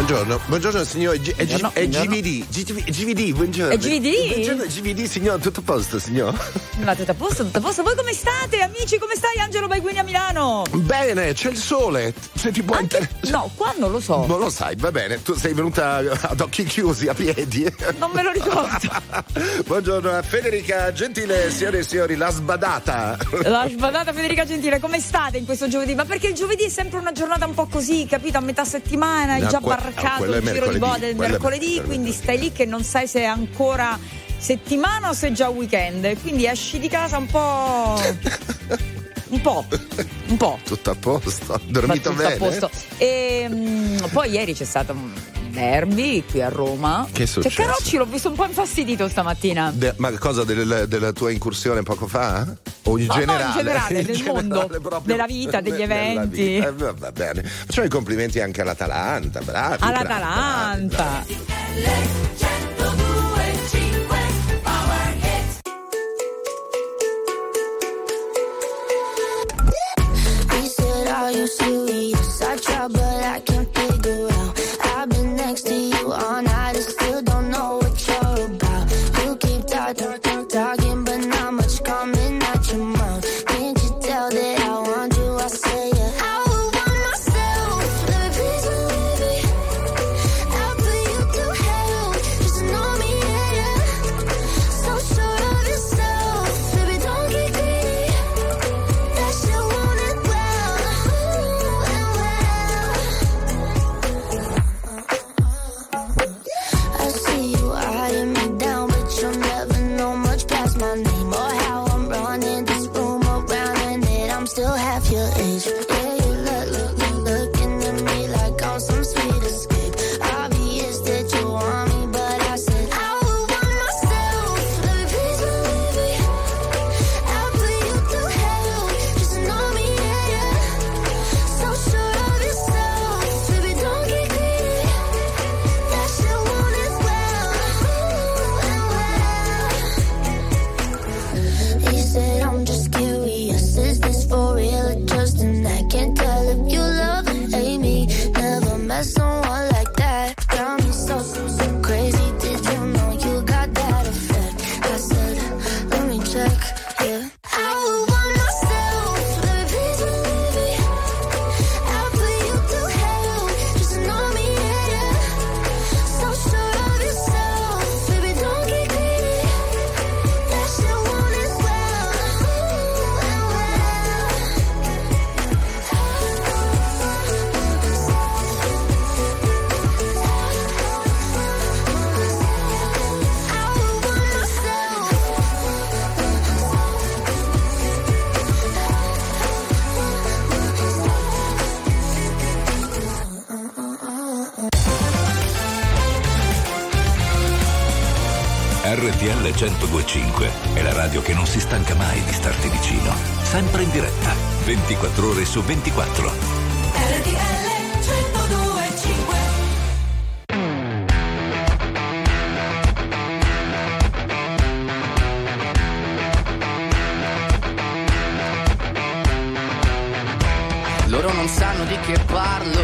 Buongiorno, buongiorno signor G- è, G- è GVD, GVD, GVD, buongiorno. È GVD? Buongiorno GVD, signor, tutto a posto, signor? Ma tutto a posto, tutto a posto. Voi come state, amici? Come stai, Angelo Baiguini a Milano? Bene, c'è il sole, se ti può Anche... interessare. No, qua non lo so. Non lo sai, va bene, tu sei venuta ad occhi chiusi, a piedi. Non me lo ricordo. buongiorno a Federica Gentile, signore e signori, la sbadata. La sbadata Federica Gentile, come state in questo giovedì? Ma perché il giovedì è sempre una giornata un po' così, capito? A metà settimana, No, già que- barcato no, è il giro di boa mercoledì, del mercoledì, mercoledì. quindi stai lì che non sai se è ancora settimana o se è già weekend. Quindi esci di casa un po'. un po'. Un po'. Tutto a posto, dormito tutto bene? a posto. E, mm, poi ieri c'è stato derby qui a Roma. Che è successo? Cioè, Carocci l'ho visto un po' infastidito stamattina. De- ma cosa del- della tua incursione poco fa? O in No, no, in generale? generale, del mondo, proprio- della vita, degli eventi. vita. Eh, va- va bene. Facciamo i complimenti anche all'Atalanta, bravi. All'Atalanta. bravi, bravi. He said, Are you serious? I try, but I can't 1025 è la radio che non si stanca mai di starti vicino. Sempre in diretta, 24 ore su 24. RTL 1025 Loro non sanno di che parlo,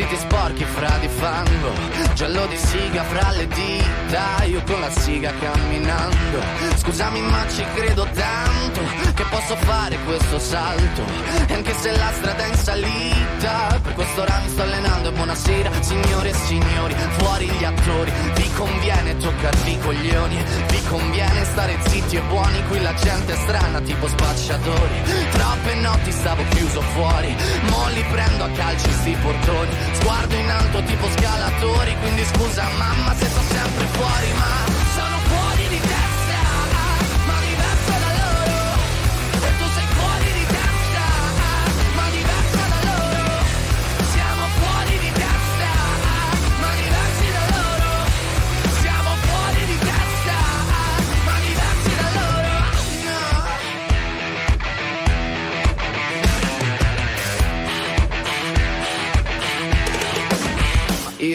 vestiti sporchi fra di fango, giallo di siga fra le dita, io con la siga camminando. Scusami ma ci credo tanto che posso fare questo salto, e anche se la strada è in salita, per questo ora mi sto allenando e buonasera signore e signori, fuori gli attori, vi conviene toccarvi coglioni, vi conviene stare zitti e buoni, qui la gente è strana tipo spacciatori, troppe notti stavo chiuso fuori, mo li prendo a calci sti portoni, sguardo in alto tipo scalatori, quindi scusa mamma se sto sempre fuori, ma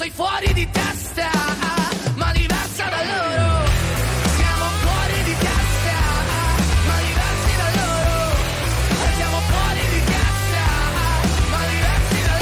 sei fuori di testa, ma diversa da loro. Siamo fuori di testa, ma diversi da loro. Siamo fuori di testa, ma diversi da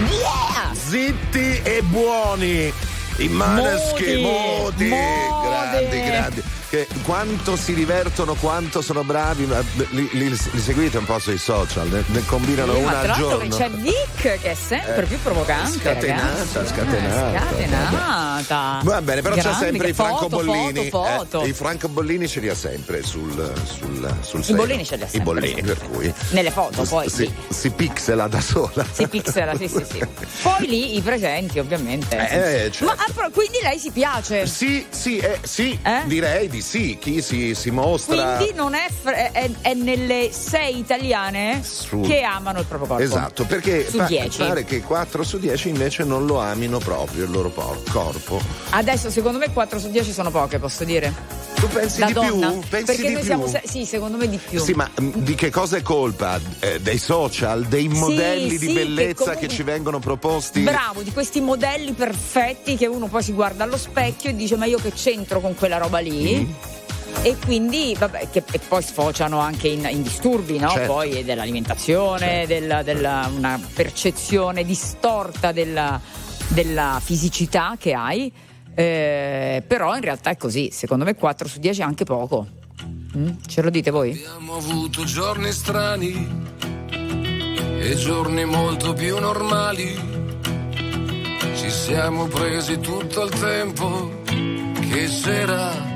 loro. Zitti e buoni. I maneschi, Modi, modi, modi. grandi, grandi. Che quanto si divertono, quanto sono bravi. Li, li- li seguite un po' sui social, ne, ne combinano Sì, una al giorno. c'è Vic che è sempre Eh, più provocante. scatenata, ragazzi. scatenata. Eh, scatenata. Va bene, però c'è Grande, sempre i Franco foto, Bollini. Foto, foto. Eh, I Franco Bollini ce li ha sempre sul, sul, sul I seno. bollini ce li ha I sempre, bollini, sì. per cui. Nelle foto, poi, si, sì. si pixela da sola. Si pixela, sì, sì, sì. Poi lì i presenti, ovviamente. Eh, certo. Ma ah, quindi lei si piace. Sì, sì, eh, sì, Eh? direi di sì. Chi si, si mostra. Quindi non è, è, è nelle sei italiane Su- che amano il proprio corpo. Esatto, perché Su 10. pare che 4 su 10 invece non lo amino proprio il loro por- corpo. Adesso secondo me 4 su 10 sono poche, posso dire. Tu pensi Da di donna. più? Pensi Perché di noi più? siamo se- sì, secondo me di più. Sì, ma mm, di che cosa è colpa? Eh, dei social, dei modelli di sì, bellezza che che, comunque- ci vengono proposti? Bravo, di questi modelli perfetti che uno poi si guarda allo specchio e dice ma io che c'entro con quella roba lì? Mm. E quindi, vabbè, che e poi sfociano anche in, in disturbi, no? Certo. Poi dell'alimentazione, della, della- una percezione distorta della, della fisicità che hai. Eh, però in realtà è così, secondo me 4 su 10 è anche poco. Mm? Ce lo dite voi? Abbiamo avuto giorni strani e giorni molto più normali. Ci siamo presi tutto il tempo che c'era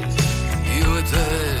io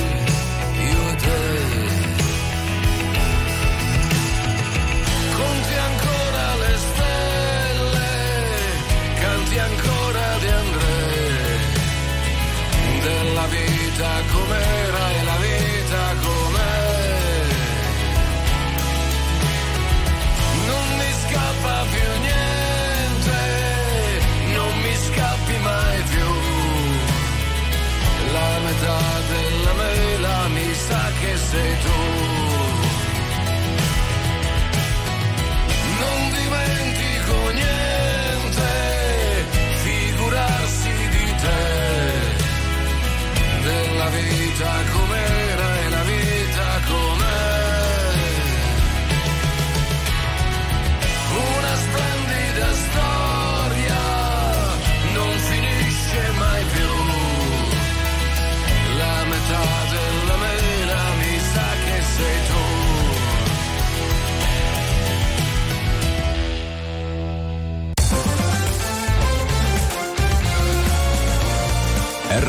sei tu. Non dimentico niente, figurarsi di te, della vita così.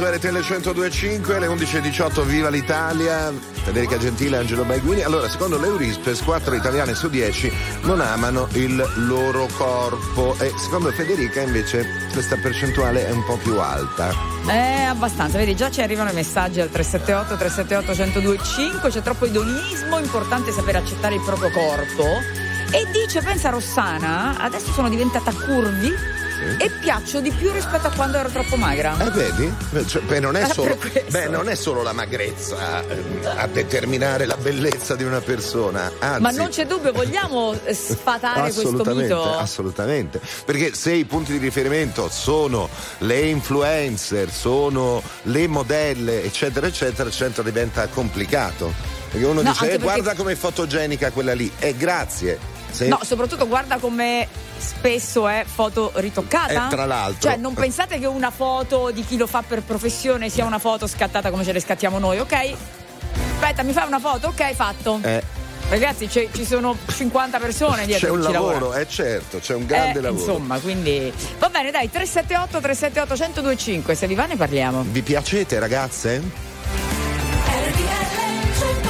Su RTL 1025, le 11.18, viva l'Italia, Federica Gentile, Angelo Baiguini. Allora, secondo l'Eurispes, 4 italiane su 10 non amano il loro corpo e secondo Federica invece questa percentuale è un po' più alta. Eh, abbastanza, vedi, già ci arrivano i messaggi al 378 378 1025, c'è troppo edonismo, importante sapere accettare il proprio corpo. E dice, pensa Rossana, adesso sono diventata curvi e piaccio di più rispetto a quando ero troppo magra. Eh, vedi? Cioè, beh, non è Eh, solo, beh, non è solo la magrezza ehm, a determinare la bellezza di una persona, anzi. Ma non c'è dubbio, vogliamo eh, sfatare questo mito? assolutamente. Perché se i punti di riferimento sono le influencer, sono le modelle, eccetera, eccetera, il centro diventa complicato. Perché uno No, dice, "Eh, perché- guarda com'è fotogenica quella lì. E grazie. Se- No, soprattutto guarda come spesso è foto ritoccata. Eh, tra l'altro. Cioè, non pensate che una foto di chi lo fa per professione sia una foto scattata come ce le scattiamo noi, ok? Aspetta, mi fai una foto? Ok, fatto. eh, Ragazzi, c'è- ci sono 50 persone dietro c'è un lavoro, lavorano. eh certo, c'è un grande Eh, lavoro. Insomma, quindi va bene, dai, 378 378 1025, se vi va ne parliamo. Vi piacete ragazze? RTL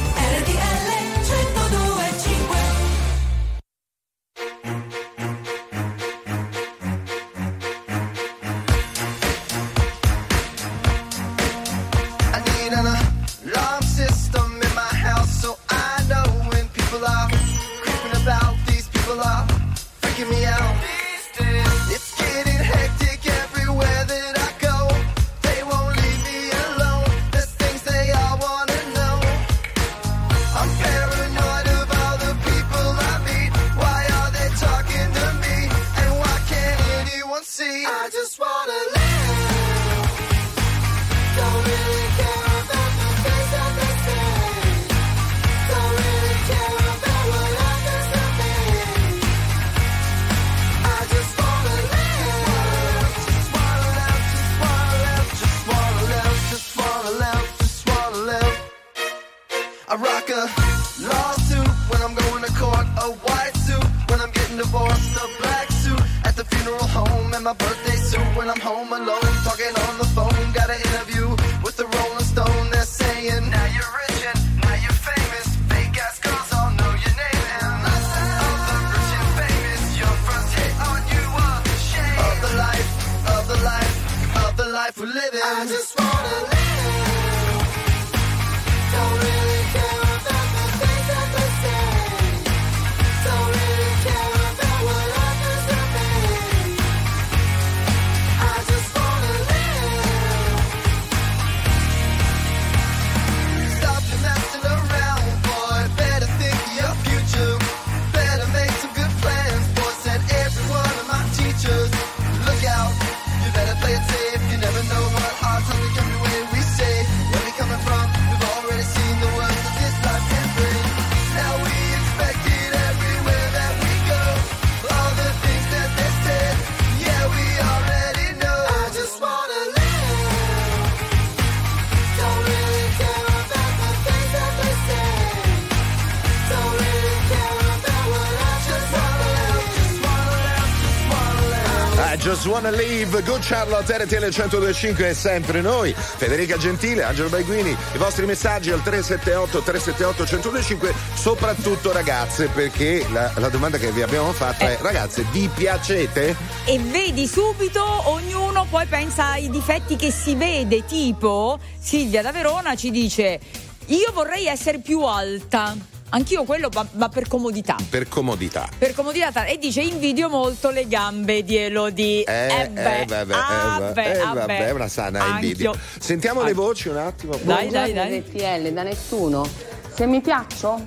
Wanna live, Good Charlotte, RTL 1025 è sempre noi, Federica Gentile, Angelo Baiguini, i vostri messaggi al 378 378 1025, soprattutto ragazze, perché la, la domanda che vi abbiamo fatto è ragazze, vi piacete? E vedi subito, ognuno poi pensa ai difetti che si vede, tipo Silvia da Verona ci dice io vorrei essere più alta. Anch'io quello, ma, ma per comodità. Per comodità. Per comodità e dice invidio molto le gambe di Elodie. Eh, beh, eh, vabbè, ah, eh, beh, eh, ah, vabbè, è una sana Anch'io. invidia. Sentiamo le Ah. voci un attimo. Dai, dai, dai. RTL da nessuno. Se mi piaccio?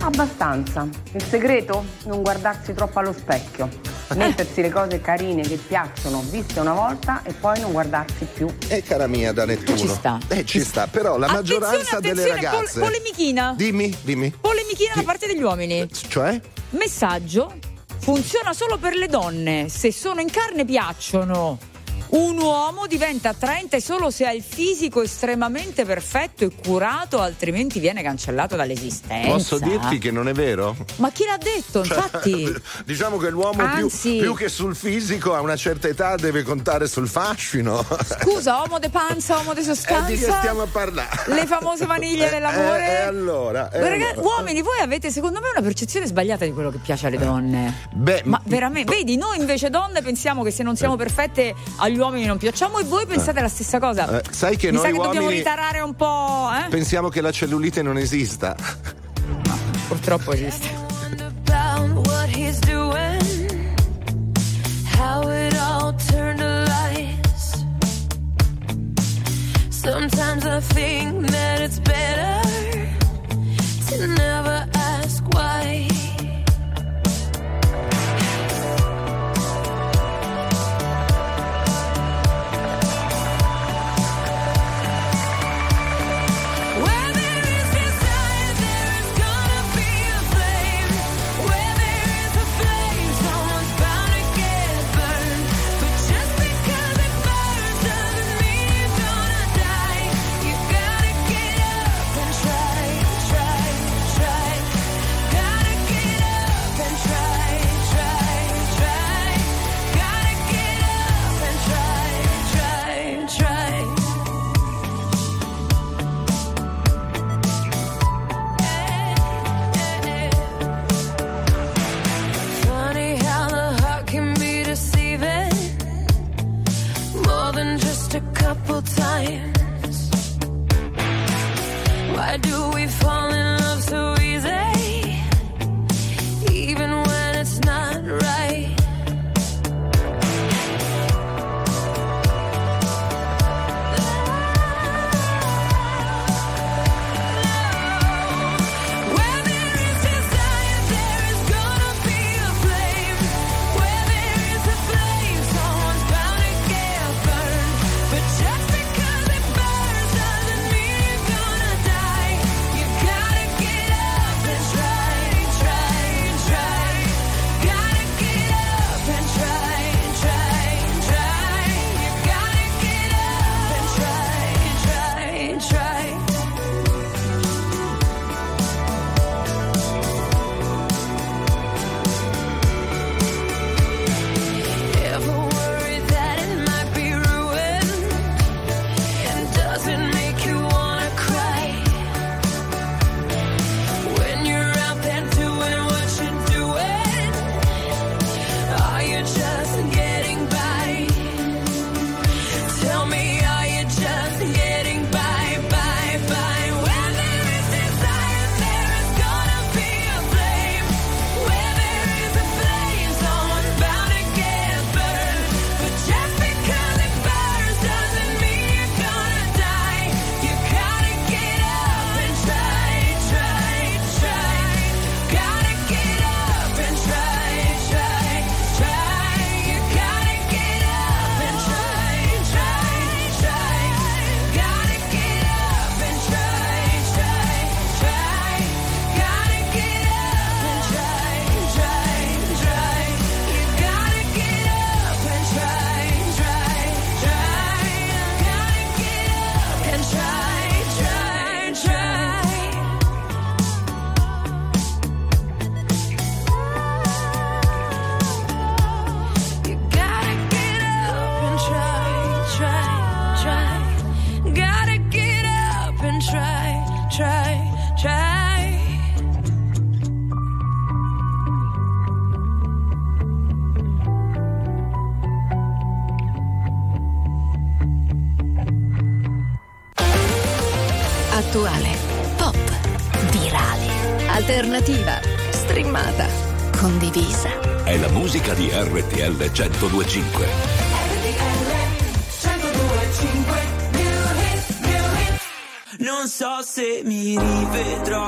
Abbastanza. Il segreto? Non guardarsi troppo allo specchio. Mettersi le cose carine che piacciono, viste una volta e poi non guardarsi più. Eh, cara mia, da Nettuno. Ci sta. Eh, ci sta, però la Attenzione, maggioranza delle attenzione, pol- ragazze. polemichina. Dimmi, dimmi. Polemichina da parte degli uomini. Cioè? Messaggio funziona solo per le donne. Se sono in carne piacciono. Un uomo diventa attraente solo se ha il fisico estremamente perfetto e curato, altrimenti viene cancellato dall'esistenza. Posso dirti che non è vero? Ma chi l'ha detto? Infatti. Diciamo che l'uomo più, Anzi. più che sul fisico a una certa età deve contare sul fascino. Scusa, uomo de panza, uomo de Eh, sostanza. di che stiamo a parlare? Le famose vaniglie Eh, dell'amore. eh, eh, allora, eh, Raga- allora. uomini, voi avete secondo me una percezione sbagliata di quello che piace alle donne. Beh, Ma veramente, vedi, noi invece donne pensiamo che se non Eh. siamo perfette agli uomini non piacciamo e voi pensate la stessa cosa. Eh, sai che Mi noi sa che dobbiamo ritarare un po', eh? pensiamo che la cellulite non esista. Purtroppo esiste. how it all turned to lies. Sometimes I think that it's better to never ask why. fire. 1025. Non so se mi rivedrai,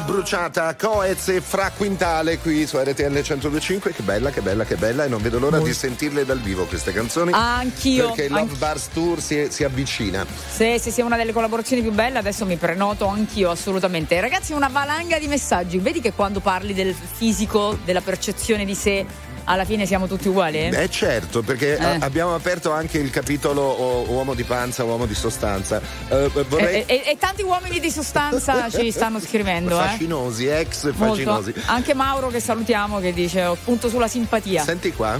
bruciata, Coez e Fra Quintale qui su RTL 1025. Che bella, che bella, che bella. E non vedo l'ora di sentirle dal vivo queste canzoni. Anch'io, Perché il Love anch- Bars Tour si, si avvicina. Se, se sia una delle collaborazioni più belle, adesso mi prenoto anch'io assolutamente. Ragazzi, una valanga di messaggi. Vedi che quando parli del fisico, della percezione di sé, alla fine siamo tutti uguali? eh? Eh certo, perché Eh. a- abbiamo aperto anche il capitolo o- uomo di panza, uomo di sostanza. Eh, vorrei... E, e- e tanti uomini di sostanza ci stanno scrivendo, eh? Fascinosi, ex Molto. fascinosi. Anche Mauro che salutiamo che dice "Ho punto sulla simpatia. Senti qua.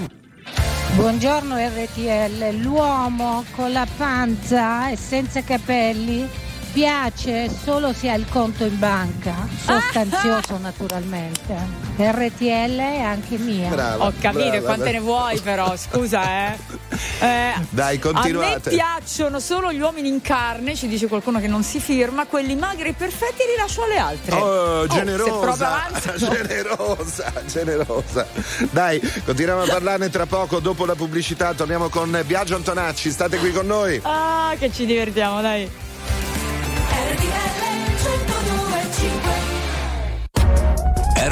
Buongiorno RTL, l'uomo con la panza e senza capelli piace solo se ha il conto in banca, sostanzioso naturalmente. RTL è anche mia. Brava, Ho capito brava. quante ne vuoi però, scusa eh. Eh, Dai, A continuate. me piacciono solo gli uomini in carne, ci dice qualcuno che non si firma, quelli magri e perfetti li lascio alle altre. Oh, se proprio generosa, avanzano. generosa, generosa. Dai, continuiamo a parlarne tra poco. Dopo la pubblicità torniamo con Biagio Antonacci. State qui con noi. Ah, che ci divertiamo, dai.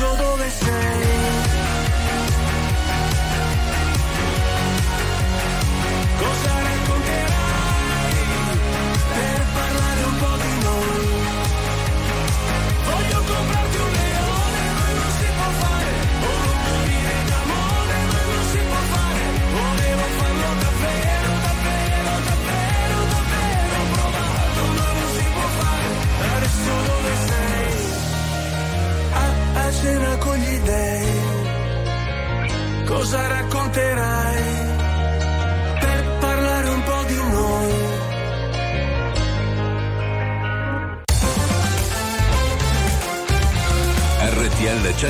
Adesso dove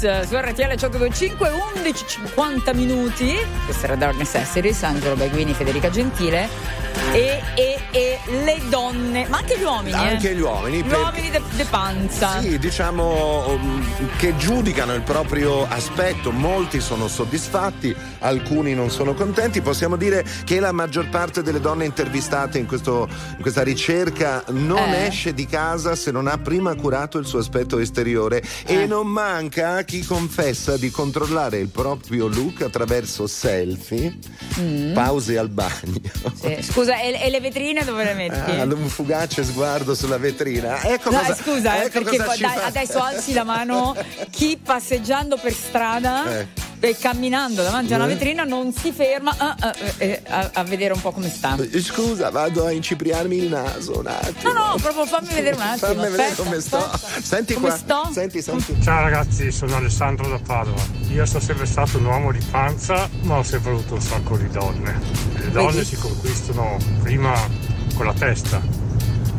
Su RTL 125, 11, 50 minuti. Questa era Dark Necessities, Angelo Baguini, Federica Gentile. E, e le donne, ma anche gli uomini. eh. Anche gli uomini. Gli perché- uomini de, de panza. Sì, diciamo um, che giudicano il proprio aspetto, molti sono soddisfatti, alcuni non sono contenti. Possiamo dire che la maggior parte delle donne intervistate in, questo- in questa ricerca non Eh. esce di casa se non ha prima curato il suo aspetto esteriore Eh. e non manca chi confessa di controllare il proprio look attraverso selfie, Mm. pause al bagno. Sì, Scusa, e, e le vetrine dove le metti? Ah, un fugace sguardo sulla vetrina. Ecco Dai, cosa, scusa, eh, ecco perché cosa dai, adesso alzi la mano chi passeggiando per strada Eh. E camminando davanti a una Eh. vetrina non si ferma ah, ah, eh, a, a vedere un po' come sta. Eh, Scusa, vado a incipriarmi il naso un attimo. No, no, proprio fammi vedere un attimo. Fammi vedere aspetta, come sto. aspetta. Senti Come qua. sto? Senti, senti. Ciao ragazzi, sono Alessandro da Padova. Io sono sempre stato un uomo di panza, ma ho sempre avuto un sacco di donne. Le donne Vedi? si conquistano prima con la testa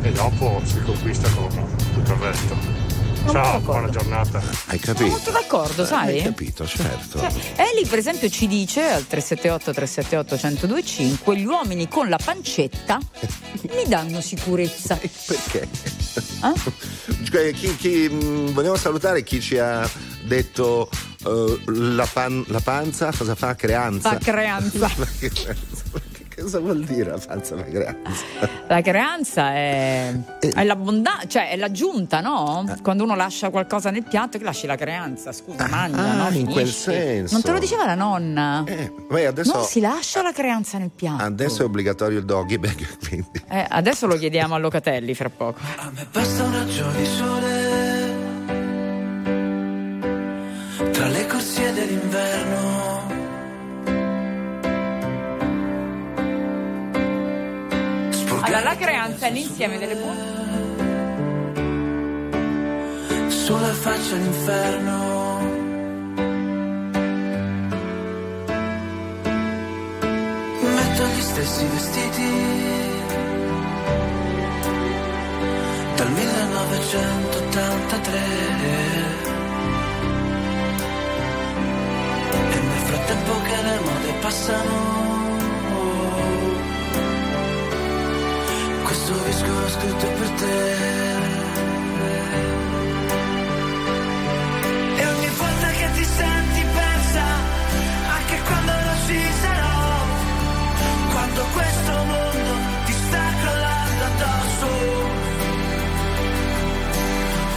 e dopo si conquista con tutto il resto. Non Ciao, sono buona giornata. Hai Sono capito? molto d'accordo, sai? Hai capito, certo. Cioè, Eli per esempio ci dice al 378 378 1025 gli uomini con la pancetta mi danno sicurezza. Perché? Eh? Cioè, chi, chi- mh, vogliamo salutare chi ci ha detto eh, la, pan- la panza cosa fa? Creanza. Fa creanza. che cosa vuol dire la panza fa creanza? La creanza è, è l'abbondanza, cioè è l'aggiunta, no? Quando uno lascia qualcosa nel piatto, che lasci la creanza, scusa, mangia, ah, no? in quel Finisci. senso. Non te lo diceva la nonna? Beh, adesso, Non si lascia la creanza nel piatto. adesso è obbligatorio il doggy bag, quindi. Eh, adesso lo chiediamo a Locatelli fra poco. Basta un raggio di sole tra le corsie dell'inverno. Allora, la creanza è l'insieme delle buone. sulla faccia l'inferno. Metto gli stessi vestiti dal 1983 e nel frattempo che le mode passano l'ho scritto per te. E ogni volta che ti senti persa, anche quando non ci sarò, quando questo mondo ti sta crollando addosso,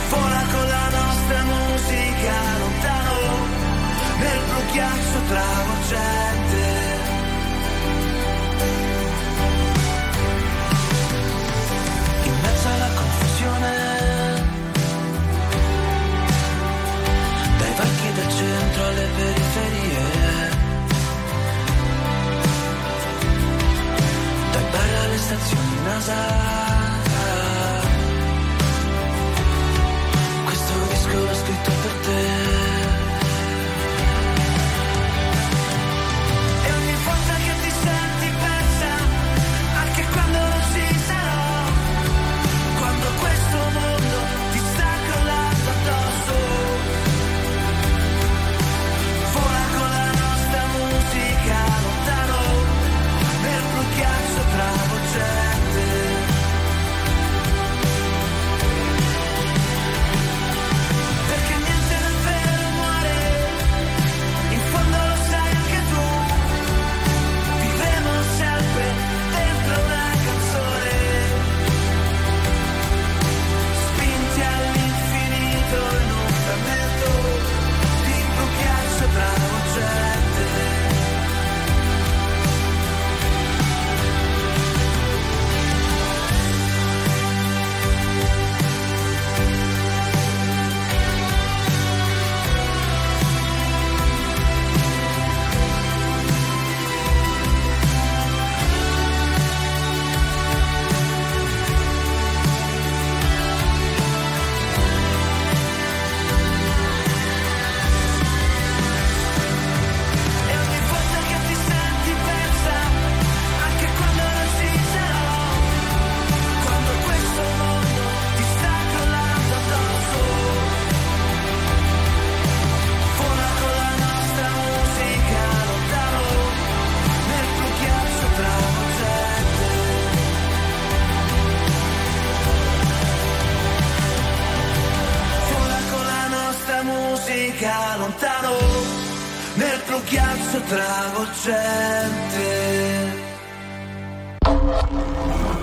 vola con la nostra musica lontano, nel blu ghiaccio travolgente. Periferie, dai bar alle stazioni NASA. Questo disco l'ho scritto per te.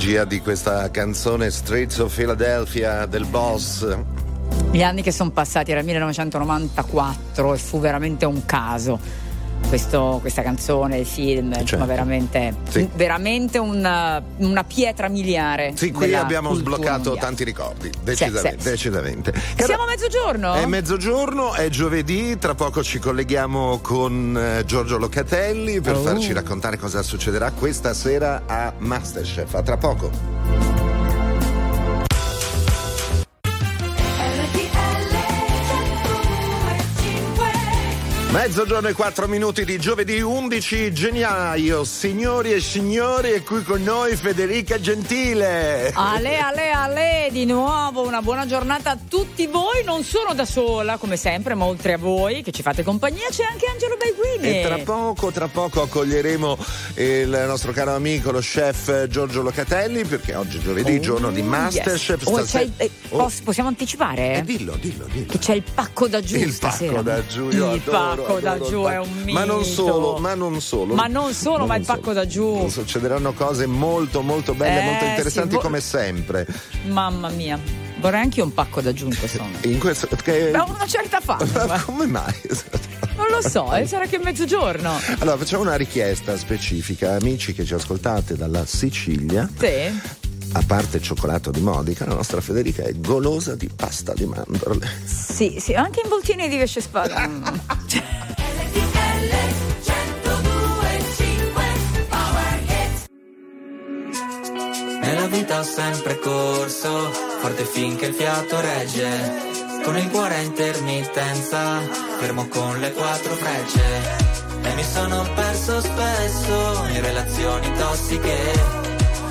Magia di questa canzone Streets of Philadelphia del boss. Gli anni che sono passati era il 1994 e fu veramente un caso. Questo- questa canzone, il film, insomma, veramente, Sì. veramente una, una pietra miliare. Sì, qui abbiamo sbloccato mondiale. tanti ricordi, decisamente. sì, sì. decisamente. Siamo a mezzogiorno? È mezzogiorno, è giovedì, tra poco ci colleghiamo con eh, Giorgio Locatelli per Oh. farci raccontare cosa succederà questa sera a Masterchef. A tra poco. Mezzogiorno e 4 minuti di giovedì 11 gennaio. Signori e signori, è qui con noi Federica Gentile. Ale, ale, ale, di nuovo una buona giornata a tutti voi. Non sono da sola, come sempre, ma oltre a voi che ci fate compagnia c'è anche Angelo Baiguini. E tra poco, tra poco accoglieremo il nostro caro amico, lo chef Giorgio Locatelli, perché oggi è giovedì, giorno di Masterchef. Oh, stasera- eh, Oh, poss- possiamo anticipare? Eh, dillo, dillo, dillo. Che c'è il pacco da giù Il stasera. pacco da giù, io Il adoro, pacco da giù è un mito. Ma non solo, ma non solo. Ma non solo, ma il pacco da giù. Succederanno cose molto, molto belle, Eh, molto interessanti sì, vo- come sempre. Mamma mia. Vorrei anche io un pacco da giù in questo momento. In questo, perché- Da una certa fame. Come mai? non lo so, eh, sarà che è mezzogiorno. Allora, facciamo una richiesta specifica, amici che ci ascoltate dalla Sicilia. Sì a parte il cioccolato di Modica, la nostra Federica è golosa di pasta di mandorle. Sì, sì, anche in involtini di pesce spada. Nella mm. vita ho sempre corso, forte finché il fiato regge. Con il cuore a intermittenza, fermo con le quattro frecce. E mi sono perso spesso in relazioni tossiche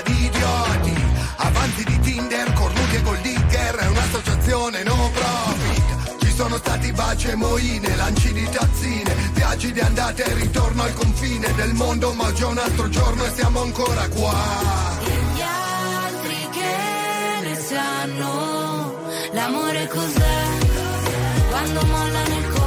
di idioti. Avanti di Tinder, cornuti e gold digger È un'associazione Sono stati baci e moine Lanci di tazzine Viaggi di andata e ritorno al confine del mondo Ma è un altro giorno e siamo ancora qua. E gli altri che ne sanno l'amore cos'è? Quando mollano il colpo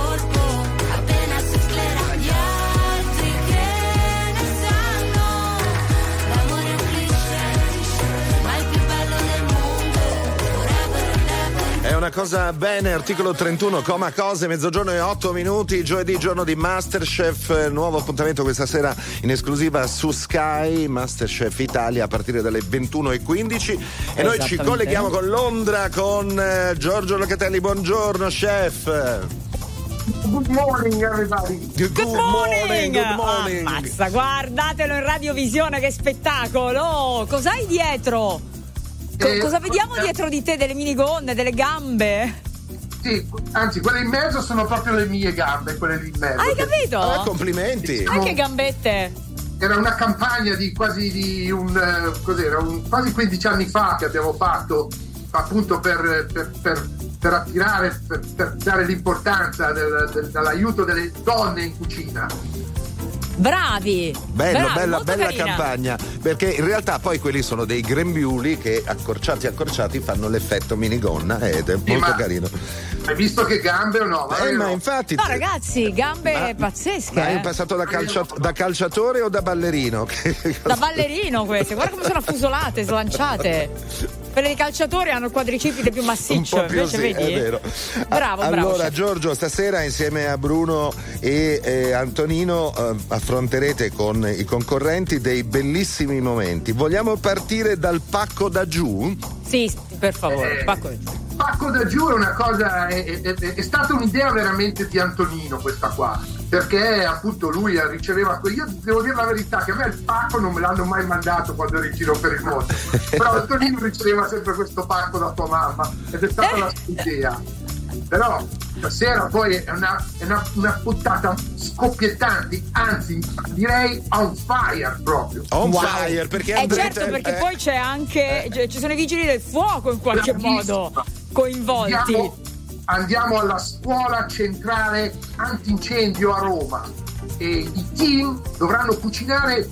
È una cosa bene, articolo 31, coma cose, mezzogiorno e 8 minuti, giovedì giorno di Masterchef, nuovo appuntamento questa sera in esclusiva su Sky, Masterchef Italia a partire dalle 21.15 e noi ci colleghiamo con Londra con eh, Giorgio Locatelli, buongiorno chef. Good morning everybody. Good, morning, good morning. Ammazza, guardatelo in radiovisione, che spettacolo! Cos'hai dietro? Co- Eh, cosa vediamo dietro di te? Delle minigonne, delle gambe? Sì, anzi, quelle in mezzo sono proprio le mie gambe, quelle lì in mezzo. Hai capito? Ah, complimenti. Anche gambette. Era una campagna di quasi di un, eh, cos'era, un- quasi 15 anni fa che abbiamo fatto appunto per, per- per- per attirare, per, per dare l'importanza del- del- dell'aiuto delle donne in cucina. Bravi! Bello, Bravi, bella, molto bella carina. campagna, perché in realtà poi quelli sono dei grembiuli che accorciati accorciati fanno l'effetto minigonna ed è molto ma- carino. Hai visto che gambe o no? Eh, ma infatti No, ragazzi, gambe Ma- pazzesche. Ma hai eh. passato da, calcia- da calciatore o da ballerino? Da ballerino queste, guarda come sono affusolate, slanciate. Quelle dei calciatori hanno il quadricipite più massiccio, più invece sì, vedi? è vero. Bravo, A- bravo. Allora. Giorgio, stasera insieme a Bruno e eh, Antonino eh, affronterete con i concorrenti dei bellissimi momenti. Vogliamo partire dal pacco da giù? Sì, per favore, Eh, Pacco. Pacco da giù è una cosa, è, è- è- è stata un'idea veramente di Antonino questa qua, perché appunto lui riceveva, io devo dire la verità che a me il pacco non me l'hanno mai mandato quando ero in giro per il mondo, però Antonino riceveva sempre questo pacco da tua mamma ed è stata la sua idea. Però stasera poi è una, è una, una puntata scoppiettante, anzi direi on fire proprio. On Wow. fire, perché Eh andrete- certo, perché eh, poi c'è anche. cioè, ci sono i vigili del fuoco in qualche modo coinvolti. Andiamo, andiamo alla scuola centrale antincendio a Roma e i team dovranno cucinare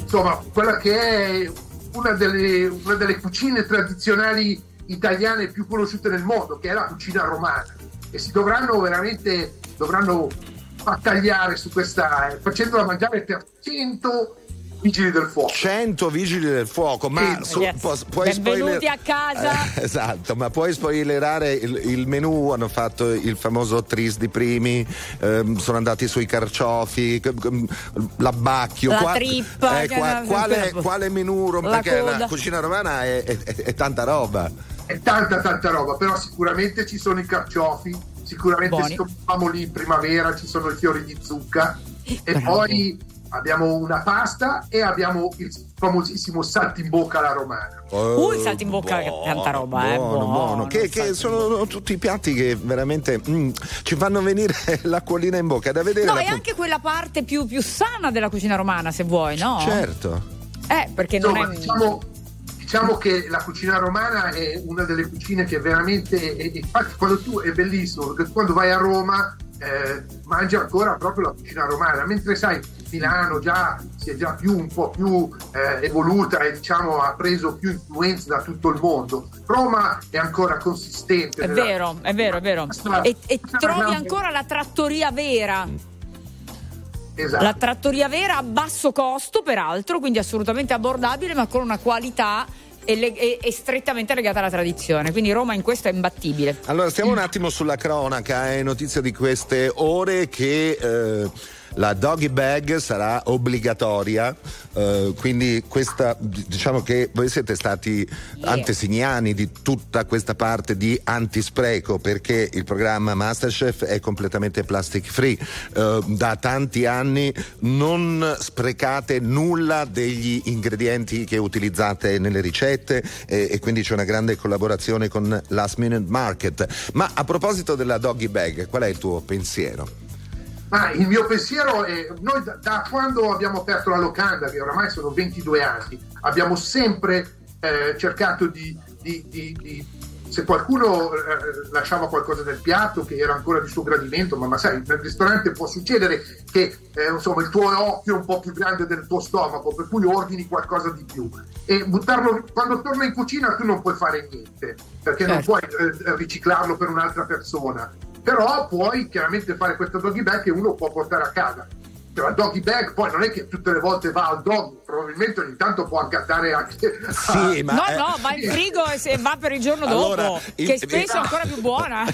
insomma quella che è una delle, una delle cucine tradizionali italiane più conosciute nel mondo che è la cucina romana e si dovranno veramente dovranno battagliare su questa eh, facendola mangiare per 100 vigili del fuoco 100 vigili del fuoco, ma Sì, su- pu- puoi Benvenuti spoiler- a casa. Eh, esatto, ma puoi spoilerare il, il menù? Hanno fatto il famoso tris di primi, ehm, sono andati sui carciofi, c- c- l'abbacchio. La qua- trippa, eh, qua- quale, quale menù? rom- La perché la coda. cucina romana è, è- è- è tanta roba. è tanta tanta roba però sicuramente ci sono i carciofi sicuramente siamo lì in primavera ci sono i fiori di zucca e Bravo. poi abbiamo una pasta e abbiamo il famosissimo saltimbocca alla romana Uh, il salto in bocca, che tanta roba, eh. Buono, buono. Che, che salto in sono tutti piatti che veramente mm, ci fanno venire l'acquolina in bocca. È Da vedere No, è anche quella parte più, più sana della cucina romana, se vuoi, no? Certo. Eh, perché non Insomma, è. diciamo, diciamo che la cucina romana è una delle cucine che veramente e infatti quando tu è bellissimo perché quando vai a Roma eh, mangi ancora proprio la cucina romana mentre sai Milano già si è già più un po' più eh, evoluta e diciamo ha preso più influenze da tutto il mondo Roma è ancora consistente È nella- vero, è vero, è vero. E, e trovi ancora la trattoria vera. Esatto. La trattoria vera a basso costo, peraltro, quindi assolutamente abbordabile, ma con una qualità e, le- e- e strettamente legata alla tradizione. Quindi Roma in questo è imbattibile. Allora, stiamo un attimo sulla cronaca. È notizia di queste ore che eh, la doggy bag sarà obbligatoria. eh, quindi, questa, diciamo che voi siete stati antesignani di tutta questa parte di antispreco perché il programma Masterchef è completamente plastic free. Eh, da tanti anni non sprecate nulla degli ingredienti che utilizzate nelle ricette e, e quindi c'è una grande collaborazione con Last Minute Market. Ma a proposito della doggy bag, qual è il tuo pensiero? Ma il mio pensiero è, noi da, da quando abbiamo aperto la locanda, che oramai sono 22 anni, abbiamo sempre eh, cercato di, di- di- di- se qualcuno eh, lasciava qualcosa nel piatto che era ancora di suo gradimento, ma, ma sai, nel ristorante può succedere che eh, insomma, il tuo occhio è un po' più grande del tuo stomaco, per cui ordini qualcosa di più. E buttarlo, quando torna in cucina tu non puoi fare niente, perché non Certo. puoi eh, riciclarlo per un'altra persona però puoi chiaramente fare questa doggy bag che uno può portare a casa. Cioè, la doggy bag poi non è che tutte le volte va al dog probabilmente ogni tanto può anche andare anche Sì, ma no, eh, no, va in frigo e se va per il giorno Allora, dopo, il- che spesso è ancora più buona.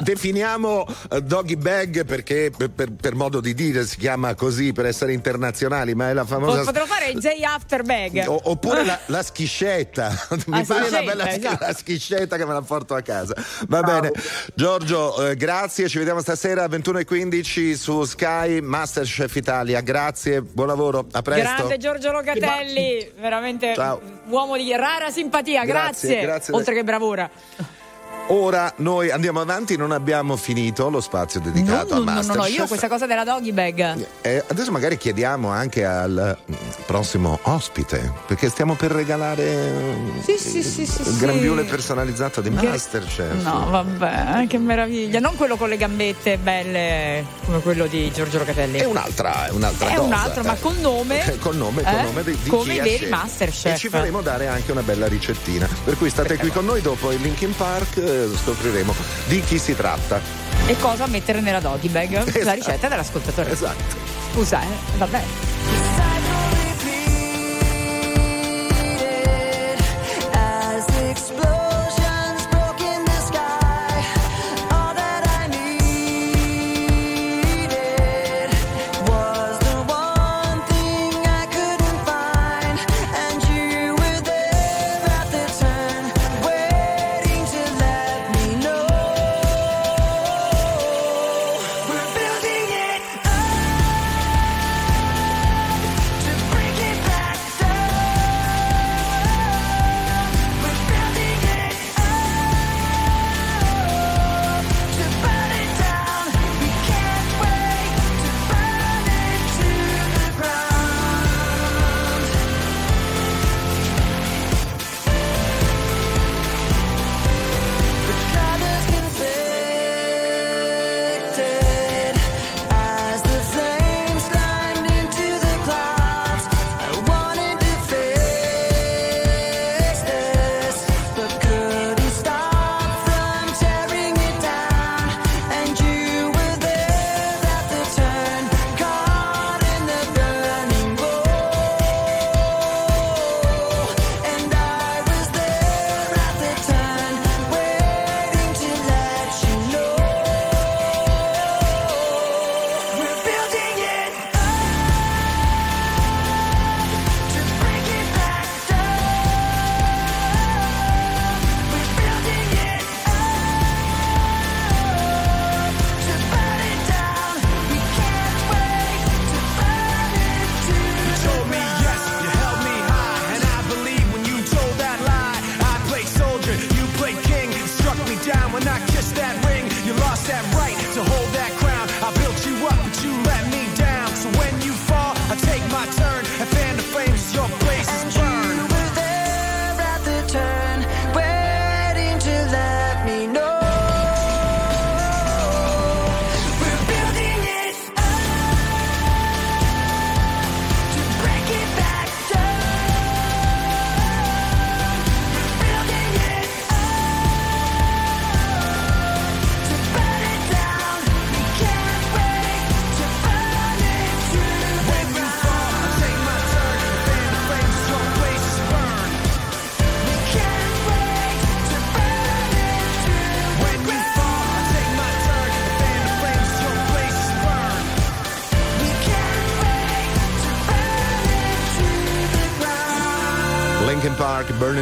Definiamo eh, doggy bag perché per, per- per modo di dire si chiama così per essere internazionali, ma è la famosa Potremmo fare il J After Bag. O- oppure la, la schiscetta, mi fai una schiscetta, bella esatto. la schiscetta che me la porto a casa. Va bene, Giorgio, eh, grazie. Ci vediamo stasera alle 21.15 su Sky Masterchef Italia. Grazie, buon lavoro, a presto. Grande Giorgio Locatelli, veramente Ciao. uomo di rara simpatia, Grazie, grazie. grazie. Oltre che bravura. Ora noi andiamo avanti, non abbiamo finito lo spazio dedicato No, a no, no, Masterchef. no, io questa cosa della doggy bag. Eh, adesso magari chiediamo anche al mm, prossimo ospite, perché stiamo per regalare eh, Sì, sì, sì, sì, il sì. grembiule personalizzato di Che- Masterchef. No, vabbè, che meraviglia. Non quello con le gambette belle come quello di Giorgio Locatelli. È un'altra, è un'altra È cosa, un altro, ma eh. col nome. Col nome, Eh? nome di, di Come i veri. Masterchef. E ci faremo dare anche una bella ricettina. Per cui state qui con noi dopo il Linkin Park, eh, scopriremo di chi si tratta. E cosa mettere nella doggy bag? La ricetta dell'ascoltatore. Esatto. Scusa, eh? Vabbè.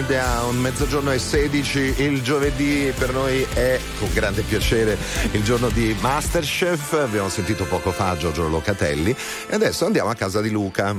It Down, mezzogiorno e 16, il giovedì per noi è con grande piacere il giorno di Masterchef, abbiamo sentito poco fa Giorgio Locatelli e adesso andiamo a casa di Luca.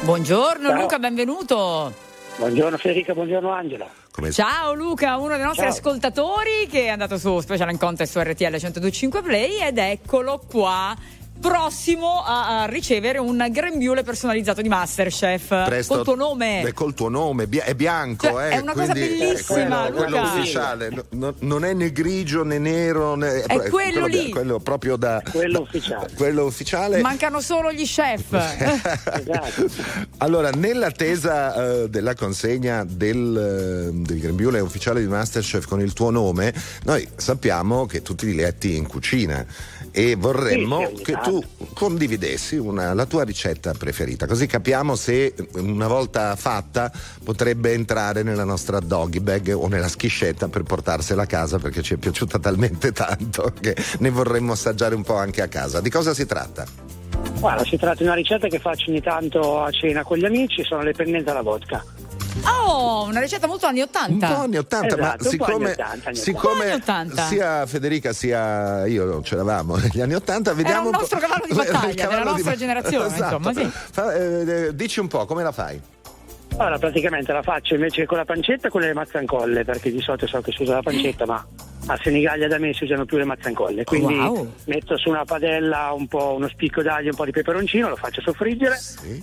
Buongiorno Ciao. Luca, benvenuto. Buongiorno Federica, buongiorno Angela. Come Ciao Luca, uno dei nostri Ciao. ascoltatori che è andato su Special Contest su RTL 1025 Play ed eccolo qua. Prossimo a, a ricevere un grembiule personalizzato di Masterchef Presto- col tuo nome. Beh, col tuo nome, è bianco, Cioè, eh, è una cosa quindi bellissima, quello, quello Luca. ufficiale, no- no- non è né grigio né nero, né- È quello lì. bia- quello proprio da Quello ufficiale. quello ufficiale. Mancano solo gli chef. Esatto. Allora, nell'attesa eh, della consegna del, eh, del grembiule ufficiale di Masterchef con il tuo nome, noi sappiamo che tu ti diletti in cucina e vorremmo Sì, che tu condividessi una- la tua ricetta preferita, così capiamo se una volta fatta potrebbe entrare nella nostra doggy bag o nella schiscetta per portarsela a casa perché ci è piaciuta talmente tanto che ne vorremmo assaggiare un po' anche a casa. Di cosa si tratta? Guarda, si tratta di una ricetta che faccio ogni tanto a cena con gli amici, sono le pennette alla vodka. Oh, una ricetta molto anni 80. Un po' anni 80, ma Esatto, un po' siccome, anni 80, anni siccome Un anni 80. sia Federica sia io c'eravamo negli anni 80, vediamo un un po'- nostro cavallo di Il battaglia, cavallo della di nostra ba- generazione, Esatto. insomma, sì. Fa- eh, dici un po' come la fai? Allora, praticamente la faccio invece con la pancetta con le mazzancolle, perché di solito so che si usa la pancetta, ma a Senigallia da me si usano più le mazzancolle. Quindi Wow. metto su una padella un po' uno spicco d'aglio, un po' di peperoncino, lo faccio soffriggere,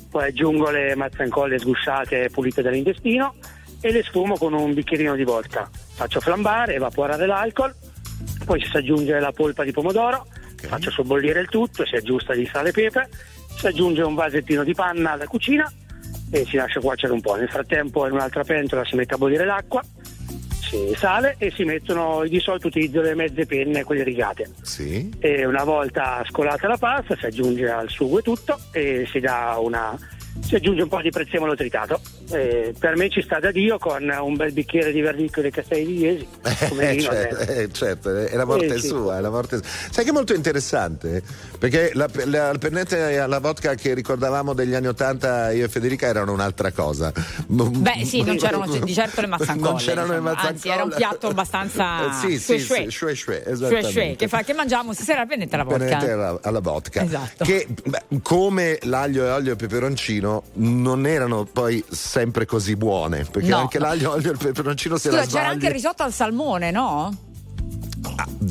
poi aggiungo le mazzancolle sgusciate e pulite dall'intestino e le sfumo con un bicchierino di vodka. Faccio flambare, evaporare l'alcol, poi si aggiunge la polpa di pomodoro, faccio sobbollire il tutto, si aggiusta di sale e pepe, si aggiunge un vasettino di panna da cucina e si lascia cuocere un po'. Nel frattempo in un'altra pentola si mette a bollire l'acqua, si sale e si mettono, di solito utilizzo le mezze penne, quelle rigate. Sì. E una volta scolata la pasta si aggiunge al sugo e tutto e si dà una si aggiunge un po' di prezzemolo tritato. E per me ci sta da Dio con un bel bicchiere di verdicchio dei castelli di Iesi. come Eh, vino, certo, eh. eh, certo, è la morte Eh, sì. sua, è la morte Sai che è molto interessante? Perché la, la, la pennetta e la vodka che ricordavamo degli anni Ottanta io e Federica erano un'altra cosa. Beh, sì, non c'erano di certo le mazzancolle. Non c'erano le insomma. mazzancolle. Anzi, era un piatto abbastanza. Eh, sì, sì, shue shue, Shue che, fa, che mangiamo stasera la pennetta alla Pennette vodka. alla, alla vodka Esatto. che beh, come l'aglio e olio e peperoncino non erano poi sempre così buone perché No. anche l'aglio, olio e il peperoncino se Scusa, la c'era sbagli anche il risotto al salmone, no?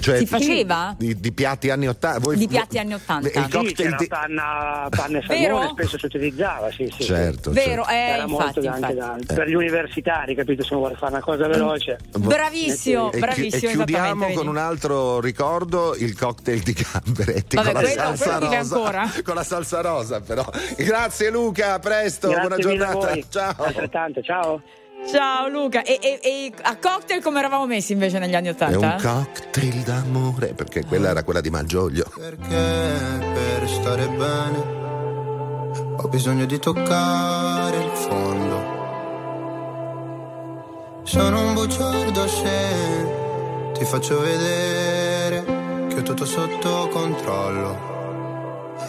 Cioè, si faceva? di, di piatti anni 80 voi- Di piatti anni 80. il Sì, cocktail c'era di- panna, panna e Vero? salmone, spesso si utilizzava, sì, sì. Certo, Vero, certo. eh, Era molto infatti, anche infatti. da- per gli universitari, capito? Se uno vuole fare una cosa veloce. Bravissimo, e, chi- bravissimo. e chiudiamo con un altro ricordo il cocktail di gamberetti Vabbè, con la quello- salsa quello vive rosa ancora? con la salsa rosa però grazie Luca a presto Grazie buona giornata ciao Altrettanto, ciao. Ciao Luca. E, e- e a cocktail come eravamo messi invece negli anni è 80? un cocktail d'amore perché quella era quella di Malgioglio Perché per stare bene ho bisogno di toccare il fondo. Sono un bugiardo se ti faccio vedere che ho tutto sotto controllo.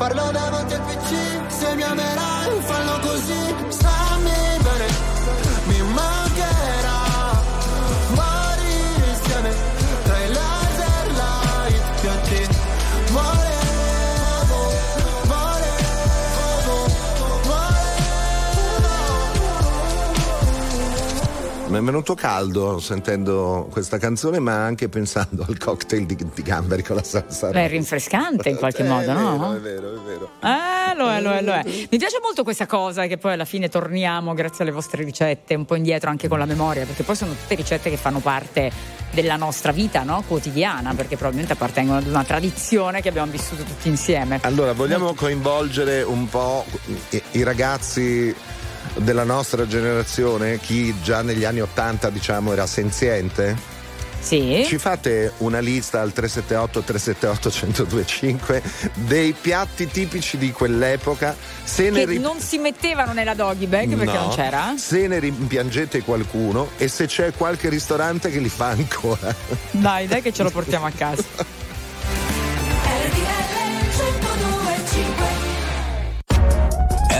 farlo davanti al PC Se mi amerai fallo così Stammi è venuto caldo sentendo questa canzone, ma anche pensando al cocktail di, di gamberi con la salsa. Beh, è rinfrescante in qualche Eh, modo, è no? vero, è vero, è vero. Eh, lo è, lo è, lo è. Mi piace molto questa cosa che poi alla fine torniamo grazie alle vostre ricette un po' indietro anche con la memoria, perché poi sono tutte ricette che fanno parte della nostra vita no? quotidiana, perché probabilmente appartengono ad una tradizione che abbiamo vissuto tutti insieme. Allora, vogliamo coinvolgere un po' i, i ragazzi della nostra generazione, chi già negli anni Ottanta diciamo era senziente? Sì. Ci fate una lista al 378 378 1025 dei piatti tipici di quell'epoca? Se Che ri- non si mettevano nella doggy bag perché No. non c'era? Se ne rimpiangete qualcuno e se c'è qualche ristorante che li fa ancora. Dai, dai che ce lo portiamo a casa.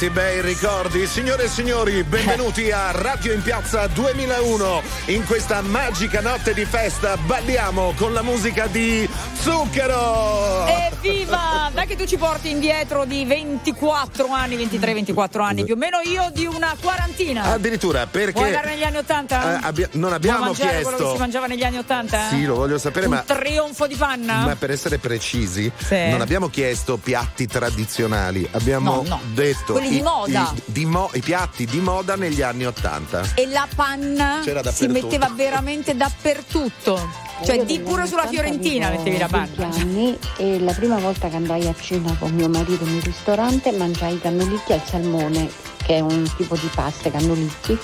Quanti bei ricordi. Signore e signori, benvenuti a Radio in Piazza 2001. In questa magica notte di festa balliamo con la musica di Zucchero. Evviva! Dai che tu ci porti indietro di 24 anni, 23-24 anni, più o meno io di una quarantina. Addirittura perché Vuoi andare negli anni 80? eh, abbia- non abbiamo mangiare quello che chiesto. si mangiava negli anni 80? Sì, lo voglio sapere, Un ma trionfo di panna? Ma per essere precisi, Sì. non abbiamo chiesto piatti tradizionali, abbiamo No, no. detto Quelli di i, moda. i- di mo- i piatti di moda negli anni Ottanta. E la panna si metteva veramente dappertutto. Cioè, Io di pure sulla 80 Fiorentina mettevi la 20 panna. anni e la prima volta che andai a cena con mio marito in un ristorante mangiai i cannolicchi al salmone, che è un tipo di pasta, cannolicchi,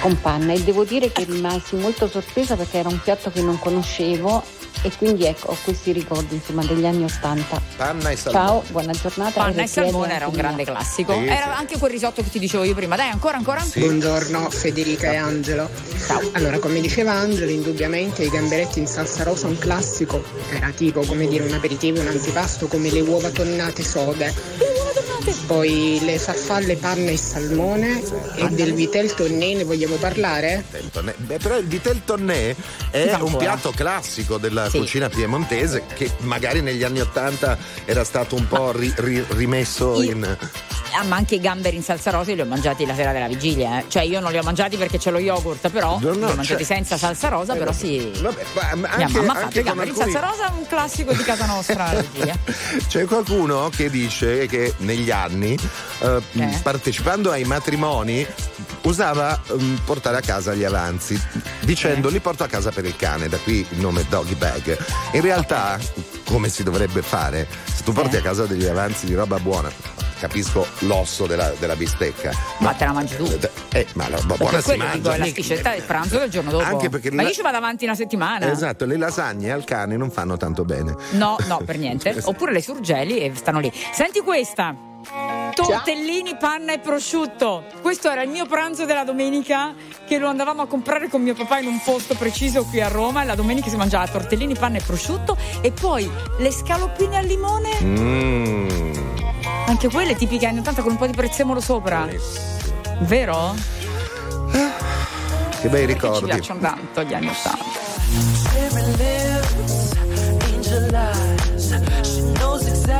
con panna. E devo dire che rimasi molto sorpresa perché era un piatto che non conoscevo e quindi ecco ho questi ricordi insomma degli anni Ottanta. Panna e salmone. Ciao, buona giornata. Panna e salmone era un grande classico. Sì, era sì. anche quel risotto che ti dicevo io prima. Dai, ancora, ancora? Buongiorno Federica e Angelo. Allora, come diceva Angelo, indubbiamente i gamberetti in salsa rosa un classico. Era tipo, come dire, un aperitivo, un antipasto come le uova tonnate sode. Poi le farfalle, panna e salmone e del vitel tonné ne vogliamo parlare? Beh, però il vitel tonné è fa un piatto classico della Sì. cucina piemontese che magari negli anni Ottanta era stato un po' ri- ri- rimesso Io- in... Ah, ma anche i gamberi in salsa rosa li ho mangiati la sera della vigilia. eh. Cioè, io non li ho mangiati perché c'è lo yogurt, però No, no, li ho mangiati cioè- senza salsa rosa, Eh, però sì. Vabbè, ma- ma Mia anche- mamma anche i gamberi alcuni- in salsa rosa, un classico di casa nostra. C'è qualcuno che dice che negli anni, eh, Eh? partecipando ai matrimoni, usava mm, portare a casa gli avanzi, dicendo li porto a casa per il cane, da qui il nome doggy bag. In realtà, come si dovrebbe fare, se tu porti Eh. a casa degli avanzi di roba buona, capisco l'osso della, della bistecca. Ma te la mangi tu. Eh, ma la roba buona si mangia. dico, la schiscetta del pranzo del giorno dopo. Anche perché Ma la- io ci vado avanti una settimana. Esatto, le lasagne al cane non fanno tanto bene. No, no, per niente. Oppure le surgeli e stanno lì. Senti questa. Tortellini, panna e prosciutto. Questo era il mio pranzo della domenica che lo andavamo a comprare con mio papà in un posto preciso qui a Roma. E la domenica si mangiava tortellini, panna e prosciutto e poi le scaloppine al limone. Mm. Anche quelle tipiche anni 80 con un po' di prezzemolo sopra. Vero? Che bei Ci ricordi. piacciono tanto gli anni 80.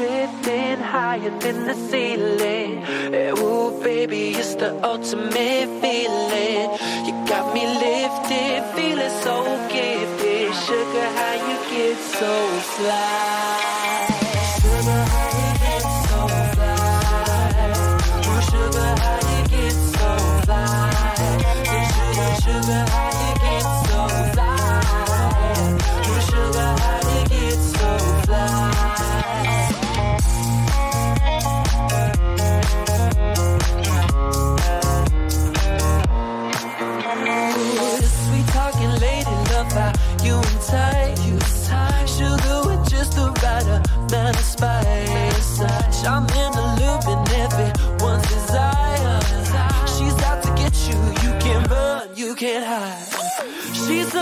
Drifting higher than the ceiling. Eh, Ooh, baby, it's the ultimate feeling. You got me lifted, feeling so gifted. Sugar, how you get so fly?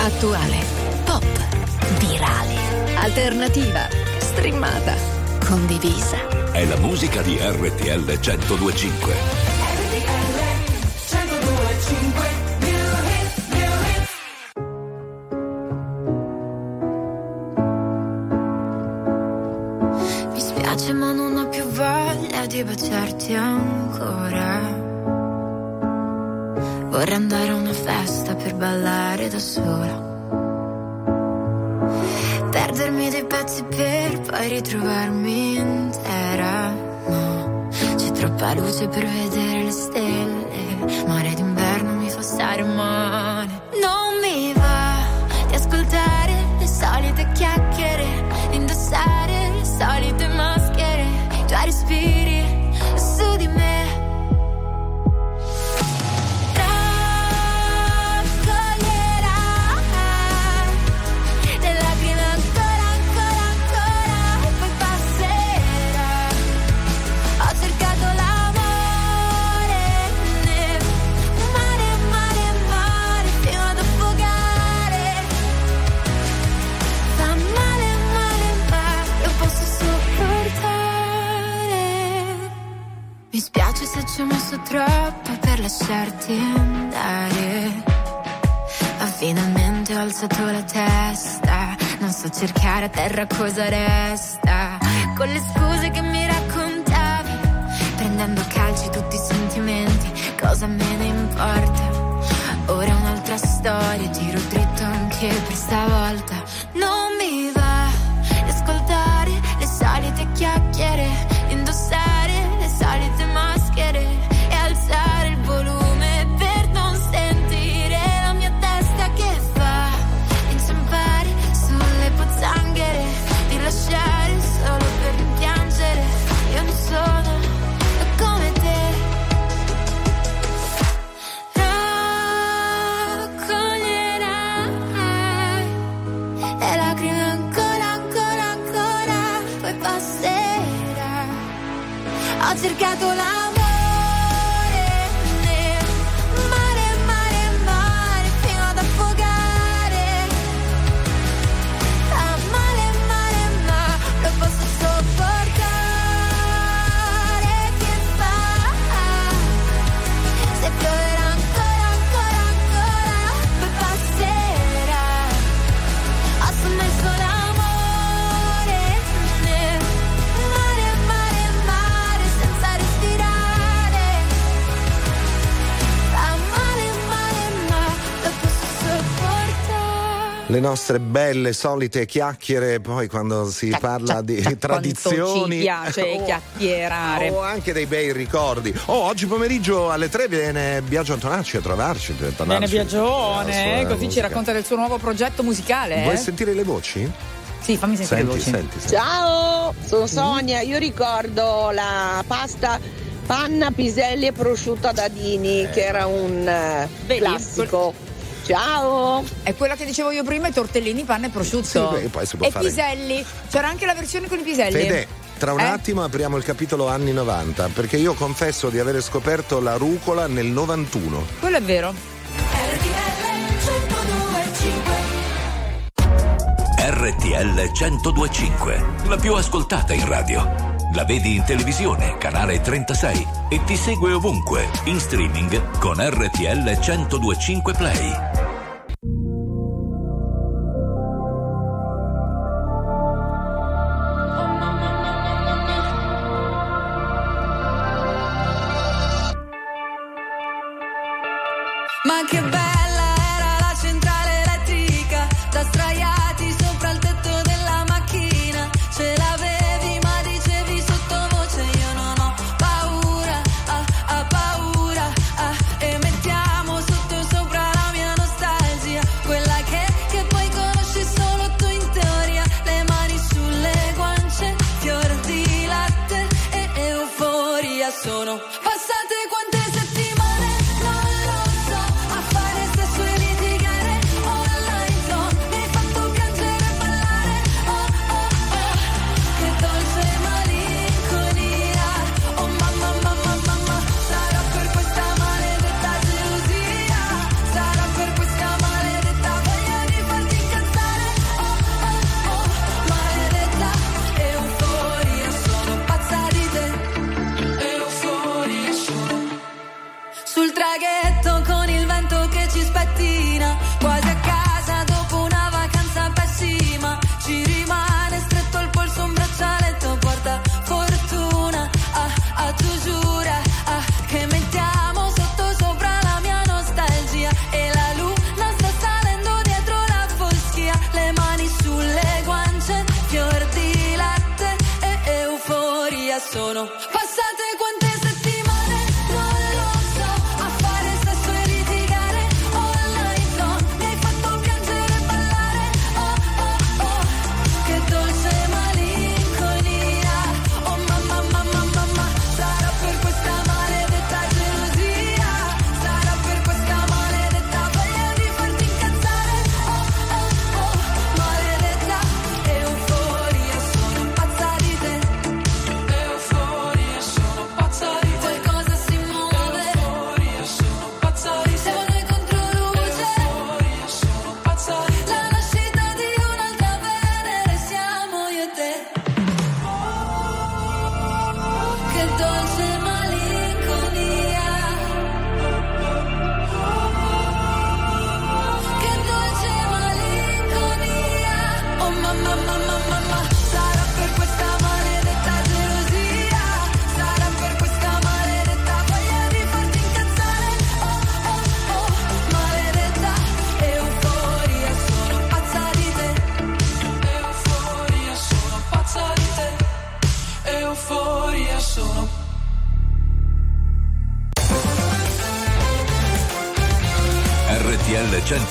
Attuale, pop, virale, alternativa, streamata, condivisa. È la musica di RTL 1025. Mi Le nostre belle solite chiacchiere, poi quando si parla di tradizioni. ci piace o- chiacchierare. O anche dei bei ricordi. Oh, oggi pomeriggio alle 3 viene Biagio Antonacci a trovarci. per Bene Biagione, così ci musica. racconta del suo nuovo progetto musicale. Vuoi eh? sentire le voci? Sì, fammi sentire Senti, le voci. senti, senti. Ciao, sono Sonia. Io ricordo la pasta panna, piselli e prosciutto da Dini, che era un eh, classico. Ciao! È quella che dicevo io prima, i tortellini, panna e prosciutto. Sì, beh, poi si può e fare- piselli. C'era anche la versione con i piselli. Fede, tra un Eh? attimo apriamo il capitolo anni 90, perché io confesso di aver scoperto la rucola nel 91. Quello è vero. RTL 1025, la più ascoltata in radio. La vedi in televisione, canale 36 e ti segue ovunque, in streaming con RTL 1025 Play.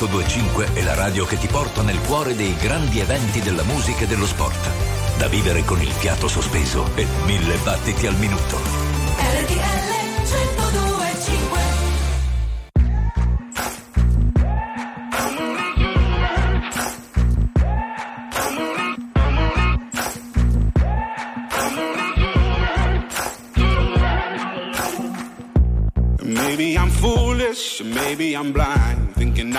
1025 è la radio che ti porta nel cuore dei grandi eventi della musica e dello sport. Da vivere con il fiato sospeso e mille battiti al minuto. RTL 1025 Maybe I'm foolish, maybe I'm blind.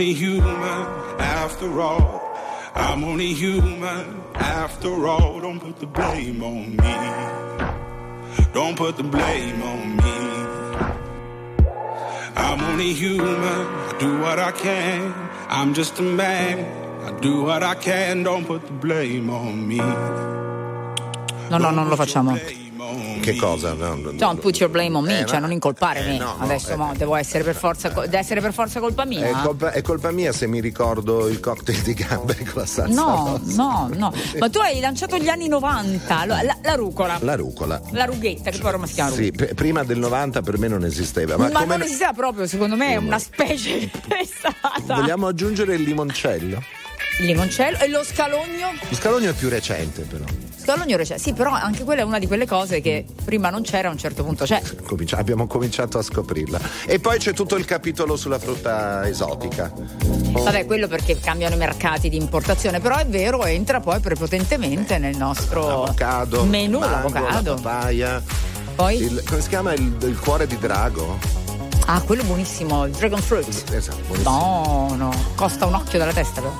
Only human after all. I'm only human after all. Don't put the blame on me. Don't put the blame on me. I'm only human. I do what I can. I'm just a man. I do what I can. Don't put the blame on me. No, no, non lo facciamo. Che cosa? No, no, Don't put your blame on me, Eh, cioè no. non incolpare me. no, no, Adesso eh. mo, devo essere per forza, deve essere per forza colpa mia. È colpa, è colpa mia se mi ricordo il cocktail di gamberi con la salsa No, no, no. Ma tu hai lanciato gli anni 90, la, la- la rucola, La rucola. la rughetta, che poi Roma si chiama Sì, p- prima del 90 per me non esisteva. Ma, Ma, non esisteva proprio, secondo me è una specie pensata. vogliamo aggiungere il limoncello? Il limoncello e lo scalogno? Lo scalogno è più recente, però. Scalogno c'è. Sì, però anche quella è una di quelle cose che prima non c'era, a un certo punto c'è. Cominci- abbiamo cominciato a scoprirla. E poi c'è tutto il capitolo sulla frutta esotica. Vabbè, quello perché cambiano i mercati di importazione, però è vero, entra poi prepotentemente nel nostro L'avocado, menù, mango, l'avocado. la papaya. Poi? Il, come si chiama il, il cuore di drago? Ah, quello buonissimo, il dragon fruit. Esatto, buonissimo. No, no, costa un occhio dalla testa però.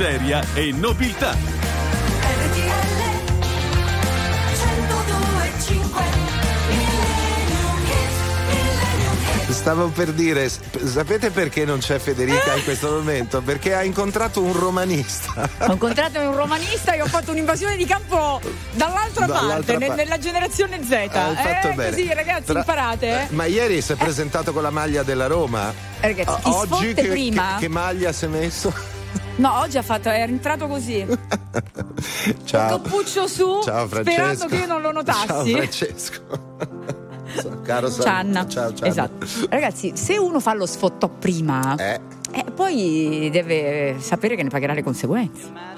Miseria e nobiltà. Stavo per dire, sapete perché non c'è Federica in questo momento? Perché ha incontrato un romanista. Ho incontrato un romanista e ho fatto un'invasione di campo dall'altra, Dall'altra parte, parte. nella generazione Z. Hai fatto eh, bene. così ragazzi, Tra- imparate. eh. Ma ieri si è presentato con la maglia della Roma. Eh, ragazzi, chi Oggi che, prima? che- che maglia si è messo? No, oggi ha fatto, è entrato così. Ciao. Cappuccio su, Ciao Francesco. sperando che io non lo notassi. Ciao Francesco. Caro Cianna. Ciao Cianna. Esatto. Ragazzi, se uno fa lo sfottò prima, Eh. eh, poi deve sapere che ne pagherà le conseguenze.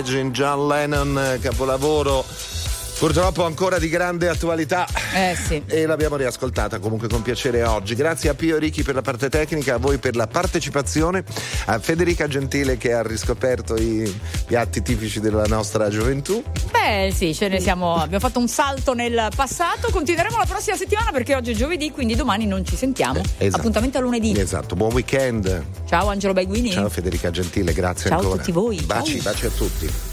Imagine John Lennon, capolavoro. Purtroppo ancora di grande attualità. Eh sì. E l'abbiamo riascoltata comunque con piacere oggi. Grazie a Pio Ricchi per la parte tecnica, a voi per la partecipazione, a Federica Gentile che ha riscoperto i piatti tipici della nostra gioventù. Beh, sì, ce ne siamo. Abbiamo fatto un salto nel passato. Continueremo la prossima settimana perché oggi è giovedì, quindi domani non ci sentiamo. Esatto. Appuntamento a lunedì. Esatto, buon weekend. Ciao Angelo Baiguini. Ciao Federica Gentile, grazie Ciao a ancora. tutti voi. Baci, Ciao. baci a tutti.